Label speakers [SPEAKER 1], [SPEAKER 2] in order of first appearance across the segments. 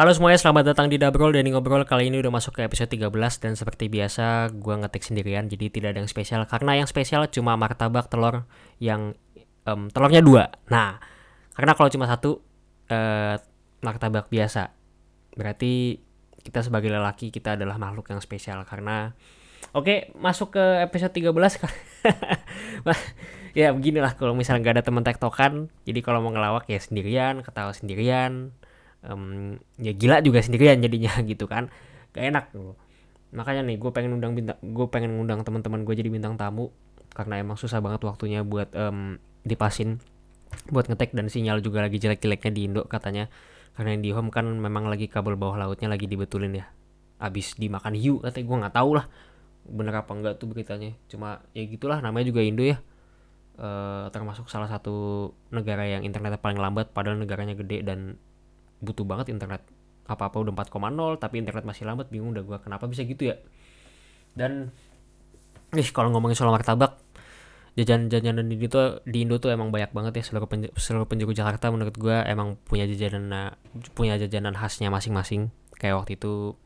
[SPEAKER 1] Halo semuanya, selamat datang di Dabrol dan Ngobrol. Kali ini udah masuk ke episode 13 Dan seperti biasa, gue ngetik sendirian Jadi tidak ada yang spesial. Karena yang spesial cuma martabak telur Yang um, telurnya dua. Nah, karena kalau cuma satu uh, Martabak biasa. Berarti kita sebagai lelaki Kita adalah makhluk yang spesial. Karena Oke, masuk ke episode 13 Ya beginilah kalau misalnya gak ada teman tektokan Jadi kalau mau ngelawak ya sendirian Ketawa sendirian um, ya gila juga sendirian jadinya gitu kan. Gak enak loh makanya nih gue pengen undang bintang gue pengen undang teman-teman gue jadi bintang tamu karena emang susah banget waktunya buat um, dipasin buat ngetek dan sinyal juga lagi jelek-jeleknya di Indo katanya. Karena yang di home kan memang lagi kabel bawah lautnya lagi dibetulin ya. Abis dimakan hiu katanya gue nggak tahu lah bener apa enggak tuh beritanya. Cuma ya gitulah namanya juga Indo ya. E, termasuk salah satu negara yang internetnya paling lambat padahal negaranya gede dan butuh banget internet. Apa-apa udah 4,0 tapi internet masih lambat bingung udah gue kenapa bisa gitu ya. Dan ih kalau ngomongin soal martabak jajan-jajanan di Indo di Indo tuh emang banyak banget ya. Seluruh penj seluruh penjuru Jakarta menurut gue emang punya jajanan punya jajanan khasnya masing-masing. Kayak waktu itu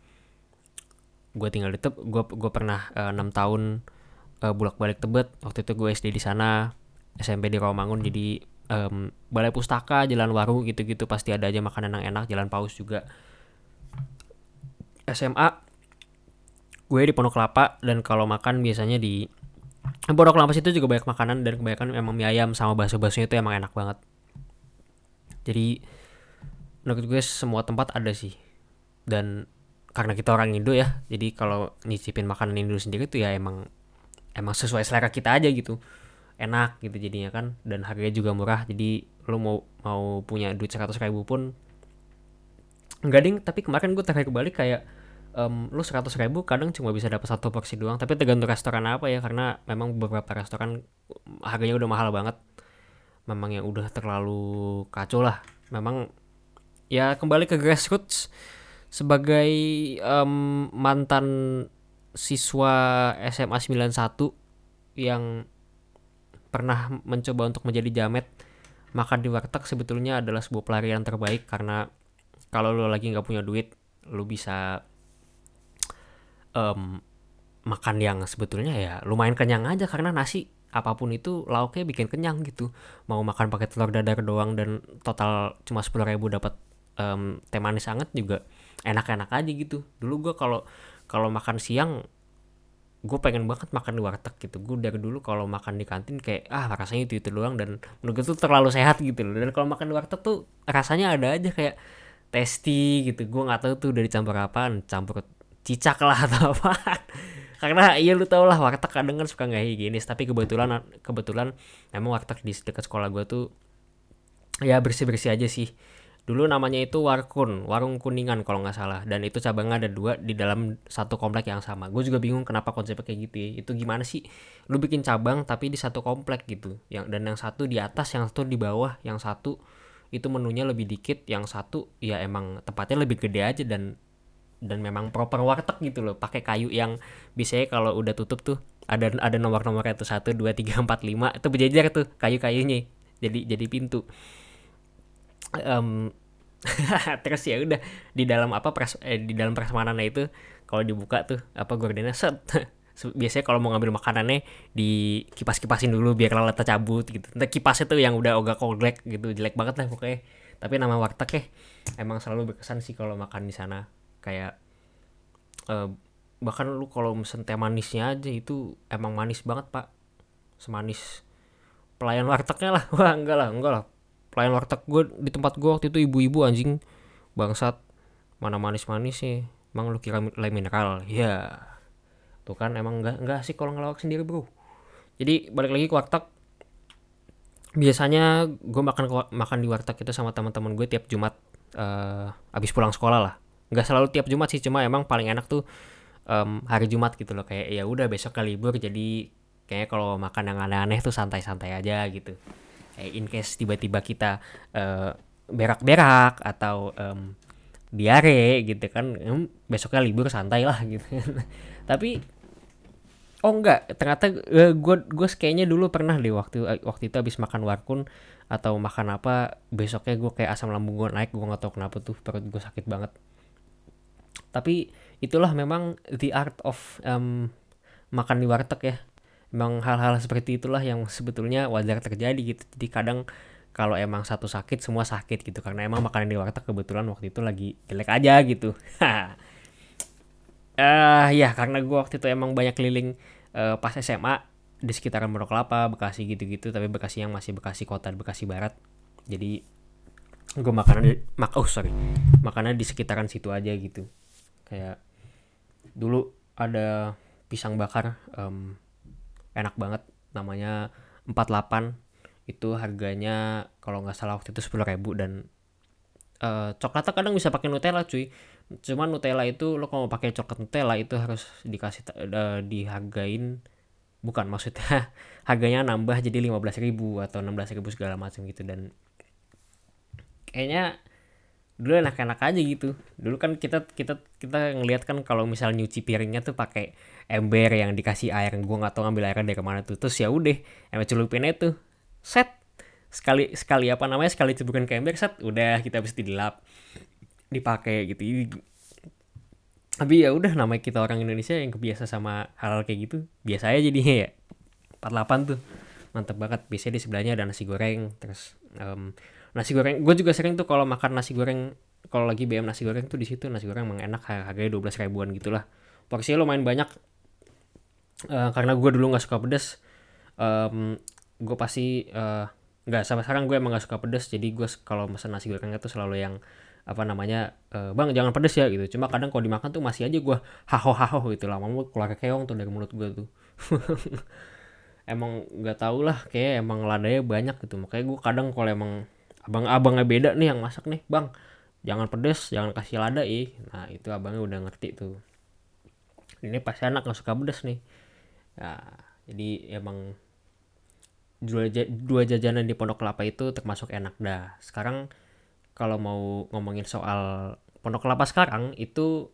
[SPEAKER 1] gue tinggal di Teb gue gue pernah eh, enam uh, tahun uh, eh, bulak balik Tebet. Waktu itu gue SD di sana SMP di Rawamangun jadi um, balai pustaka jalan warung gitu-gitu pasti ada aja makanan yang enak jalan paus juga. SMA gue di Pondok Kelapa dan kalau makan biasanya di Pondok Kelapa situ juga banyak makanan dan kebanyakan emang mie ayam sama bakso-baksonya itu emang enak banget. Jadi menurut gue semua tempat ada sih. Dan karena kita orang Indo ya jadi kalau nyicipin makanan Indo sendiri tuh ya emang emang sesuai selera kita aja gitu enak gitu jadinya kan dan harganya juga murah jadi lo mau mau punya duit seratus ribu pun enggak ding tapi kemarin gue terakhir balik kayak um, lo seratus ribu kadang cuma bisa dapat satu porsi doang tapi tergantung restoran apa ya karena memang beberapa restoran harganya udah mahal banget. Memang yang udah terlalu kacau lah. Memang ya kembali ke grassroots sebagai um, mantan siswa SMA 91 yang pernah mencoba untuk menjadi jamet makan di warteg sebetulnya adalah sebuah pelarian terbaik karena kalau lo lagi nggak punya duit lo bisa um, makan yang sebetulnya ya lumayan kenyang aja karena nasi apa pun itu lauknya bikin kenyang gitu. Mau makan pakai telur dadar doang dan total cuma sepuluh ribu dapat um, teh manis hangat juga enak-enak aja gitu. Dulu gue kalau kalau makan siang gue pengen banget makan di warteg gitu. Gue dari dulu kalau makan di kantin kayak ah rasanya itu itu doang dan menurut gue tuh terlalu sehat gitu loh. Dan kalau makan di warteg tuh rasanya ada aja kayak tasty gitu. Gue nggak tahu tuh dari campur apaan campur cicak lah atau apa. Karena iya lu tau lah warteg kadang kan suka nggak higienis. Tapi kebetulan kebetulan memang warteg di dekat sekolah gue tuh ya bersih bersih aja sih Dulu namanya itu Warkun, Warung Kuningan kalau nggak salah. Dan itu cabangnya ada dua di dalam satu komplek yang sama. Gue juga bingung kenapa konsepnya kayak gitu ya. Itu gimana sih? Lu bikin cabang tapi di satu komplek gitu. Yang dan yang satu di atas, yang satu di bawah, yang satu itu menunya lebih dikit, yang satu ya emang tempatnya lebih gede aja dan dan memang proper warteg gitu loh. Pakai kayu yang biasanya kalau udah tutup tuh ada ada nomor-nomornya tuh satu dua tiga empat lima itu berjejer tuh kayu-kayunya jadi jadi pintu um, terus ya udah di dalam apa pres eh, di dalam prasmanannya itu kalau dibuka tuh apa gordennya set. Biasanya kalau mau ngambil makanannya di kipas kipasin dulu biar lalat cabut gitu. Nanti kipasnya tuh yang udah ogak oglek gitu jelek banget lah pokoknya. Tapi nama warteg ya emang selalu berkesan sih kalau makan di sana. Kayak uh, bahkan lu kalau mesen teh manisnya aja itu emang manis banget pak. Semanis pelayan wartegnya lah. Wah enggak lah enggak lah pelayan warteg gue di tempat gue waktu itu ibu-ibu anjing. Bangsat. Mana manis-manis sih. Emang lu kira lem mineral? Ya tuh kan emang enggak enggak sih kalau ngelawak sendiri bro. Jadi balik lagi ke warteg. Biasanya gue makan makan di warteg itu sama teman-teman gue tiap Jumat uh, abis pulang sekolah lah. Nggak selalu tiap Jumat sih cuma emang paling enak tuh um, hari Jumat gitu loh. Kayak ya udah besok kali libur jadi kayaknya kalau makan yang aneh-aneh tuh santai-santai aja gitu in case tiba-tiba kita uh, berak-berak atau um, diare gitu kan um, besoknya libur santai lah gitu tapi oh enggak ternyata uh, eh, gue gue kayaknya dulu pernah deh waktu waktu itu habis makan warkun atau makan apa besoknya gue kayak asam lambung gue naik gue nggak tahu kenapa tuh perut gue sakit banget. Tapi itulah memang the art of um, makan di warteg ya memang hal-hal seperti itulah yang sebetulnya wajar terjadi gitu. Jadi kadang kalau emang satu sakit semua sakit gitu. Karena emang makanan di warteg kebetulan waktu itu lagi jelek aja gitu. Ah uh, ya karena gue waktu itu emang banyak keliling uh, pas SMA di sekitaran Pondok Kelapa, Bekasi gitu-gitu, tapi Bekasi yang masih Bekasi kota, Bekasi Barat. Jadi gue makanan mak oh sorry. Makanan di sekitaran situ aja gitu. Kayak dulu ada pisang bakar um, enak banget namanya 48 itu harganya kalau nggak salah waktu itu sepuluh ribu dan uh, coklatnya kadang bisa pakai Nutella cuy. Cuman Nutella itu lo kalau mau pakai coklat Nutella itu harus dikasih uh, dihargain bukan maksudnya harganya nambah jadi 15.000 atau 16.000 segala macam gitu. Dan kayaknya dulu enak-enak aja gitu. Dulu kan kita kita kita ngelihat kan kalau misal nyuci piringnya tuh pakai ember yang dikasih air. Gue nggak tahu ngambil airnya dari mana tuh. Terus ya udah ember celupinnya tuh set. Sekali sekali apa namanya sekali ceburin ke ember set. Udah kita bisa dilap dipakai gitu. Tapi ya udah namanya kita orang Indonesia yang kebiasa sama hal, -hal kayak gitu biasa aja jadinya ya. 48 tuh mantep banget. Biasanya di sebelahnya ada nasi goreng terus um, nasi goreng gue juga sering tuh kalau makan nasi goreng kalau lagi BM nasi goreng tuh di situ nasi goreng emang enak harganya 12 ribuan gitulah. Porsinya lumayan banyak. Uh, karena gue dulu nggak suka pedas um, gue pasti uh, nggak sampai sekarang gue emang gak suka pedas jadi gue kalau pesan nasi gorengnya tuh selalu yang apa namanya e, bang jangan pedes ya gitu. Cuma kadang kalau dimakan tuh masih aja gue haho haho gitu lama mau keluar keong tuh dari mulut gue tuh. Emang nggak tau lah kayak emang ladanya banyak gitu. Makanya gue kadang kalau emang abang-abangnya beda nih yang masak nih bang. Jangan pedes jangan kasih lada ih. Nah itu abangnya udah ngerti tuh. Ini pasti anak nggak suka pedes nih. Ya jadi emang dua, dua jajanan di Pondok Kelapa itu termasuk enak dah. Sekarang kalau mau ngomongin soal Pondok Kelapa sekarang itu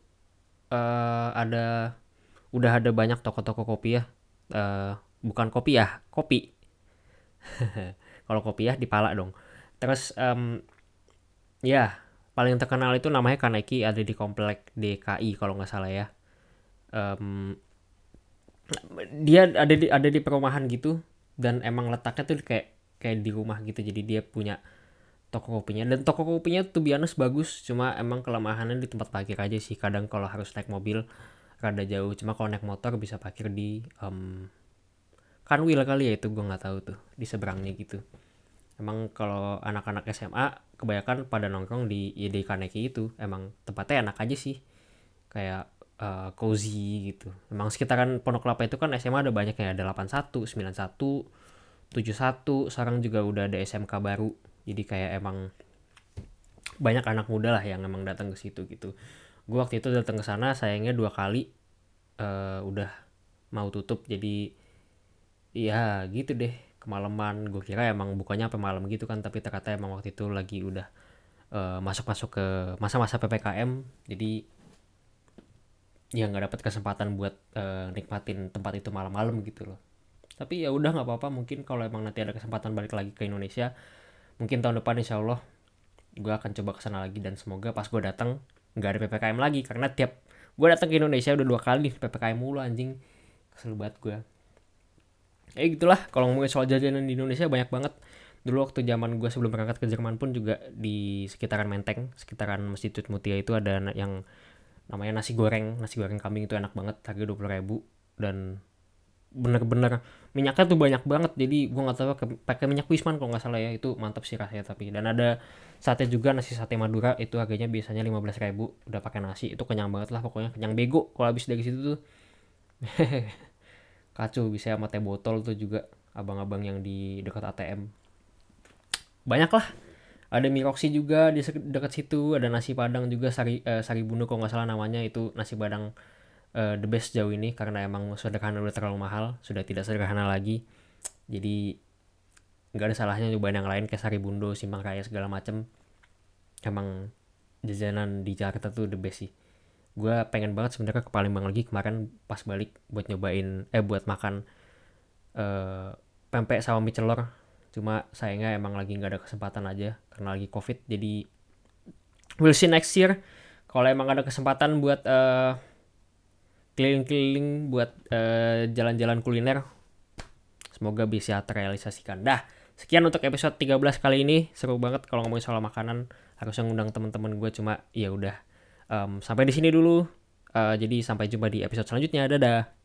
[SPEAKER 1] uh, ada udah ada banyak toko-toko kopi ya. Uh, bukan kopi ya kopi. Kalau kopi ya di pala dong terus um, ya paling terkenal itu namanya Kaneki ada di komplek DKI kalau nggak salah ya. Um, dia ada di ada di perumahan gitu dan emang letaknya tuh kayak kayak di rumah gitu. Jadi dia punya toko kopinya. Dan toko kopinya tuh biasa bagus. Cuma emang kelemahannya di tempat parkir aja sih. Kadang kalau harus naik mobil rada jauh. Cuma kalau naik motor bisa parkir di um, kanwil kali ya itu gue nggak tahu tuh di seberangnya gitu emang kalau anak-anak SMA kebanyakan pada nongkrong di ya Kaneki itu. Emang tempatnya enak aja sih. Kayak uh, cozy gitu. Emang sekitaran Pondok Kelapa itu kan SMA ada banyak ya. Ada 81 91 71 sekarang juga udah ada SMK baru. Jadi kayak emang banyak anak muda lah yang emang datang ke situ gitu. Gue waktu itu datang ke sana sayangnya dua kali uh, udah mau tutup. Jadi ya gitu deh kemalaman gue kira emang bukannya apa malam gitu kan tapi ternyata emang waktu itu lagi udah uh, masuk-masuk ke masa-masa ppkm jadi ya nggak dapat kesempatan buat uh, nikmatin tempat itu malam-malam gitu loh. Tapi ya udah nggak apa-apa mungkin kalau emang nanti ada kesempatan balik lagi ke Indonesia mungkin tahun depan insya Allah gue akan coba ke sana lagi dan semoga pas gue datang nggak ada ppkm lagi karena tiap gue datang ke Indonesia udah dua kali ppkm mulu anjing. Kesel banget gue eh gitulah. Kalau ngomongin soal jajanan di Indonesia banyak banget. Dulu waktu zaman gue sebelum berangkat ke Jerman pun juga di sekitaran Menteng sekitaran Masjid Mutia itu ada yang namanya nasi goreng. Nasi goreng kambing itu enak banget harga dua puluh ribu. Dan bener-bener minyaknya tuh banyak banget. Jadi gue nggak tahu pakai minyak wisman kalau nggak salah ya. Itu mantap sih rasanya tapi. Dan ada sate juga nasi sate madura. Itu harganya biasanya lima belas ribu. Udah pakai nasi. Itu kenyang banget lah pokoknya. Kenyang bego kalau habis dari situ tuh kacau bisa sama teh botol tuh juga abang-abang yang di dekat ATM banyak lah ada mie roksi juga di dekat situ ada nasi padang juga sari uh, sari bunuh kalau nggak salah namanya itu nasi padang uh, the best jauh ini karena emang sederhana udah terlalu mahal sudah tidak sederhana lagi. Jadi nggak ada salahnya nyobain yang lain kayak sari bundo simpang raya segala macem. Emang jajanan di Jakarta tuh the best sih gue pengen banget sebenarnya ke Palembang lagi. Kemarin pas balik buat nyobain eh buat makan uh, pempek sama mie celor. Cuma sayangnya emang lagi nggak ada kesempatan aja karena lagi covid. Jadi we'll see next year. Kalau emang ada kesempatan buat uh, keliling-keliling buat uh, jalan-jalan kuliner semoga bisa terrealisasikan. Dah sekian untuk episode 13 kali ini. Seru banget kalau ngomongin soal makanan. Harusnya ngundang teman-teman gue cuma ya udah um, sampai di sini dulu. Uh, jadi sampai jumpa di episode selanjutnya. Dadah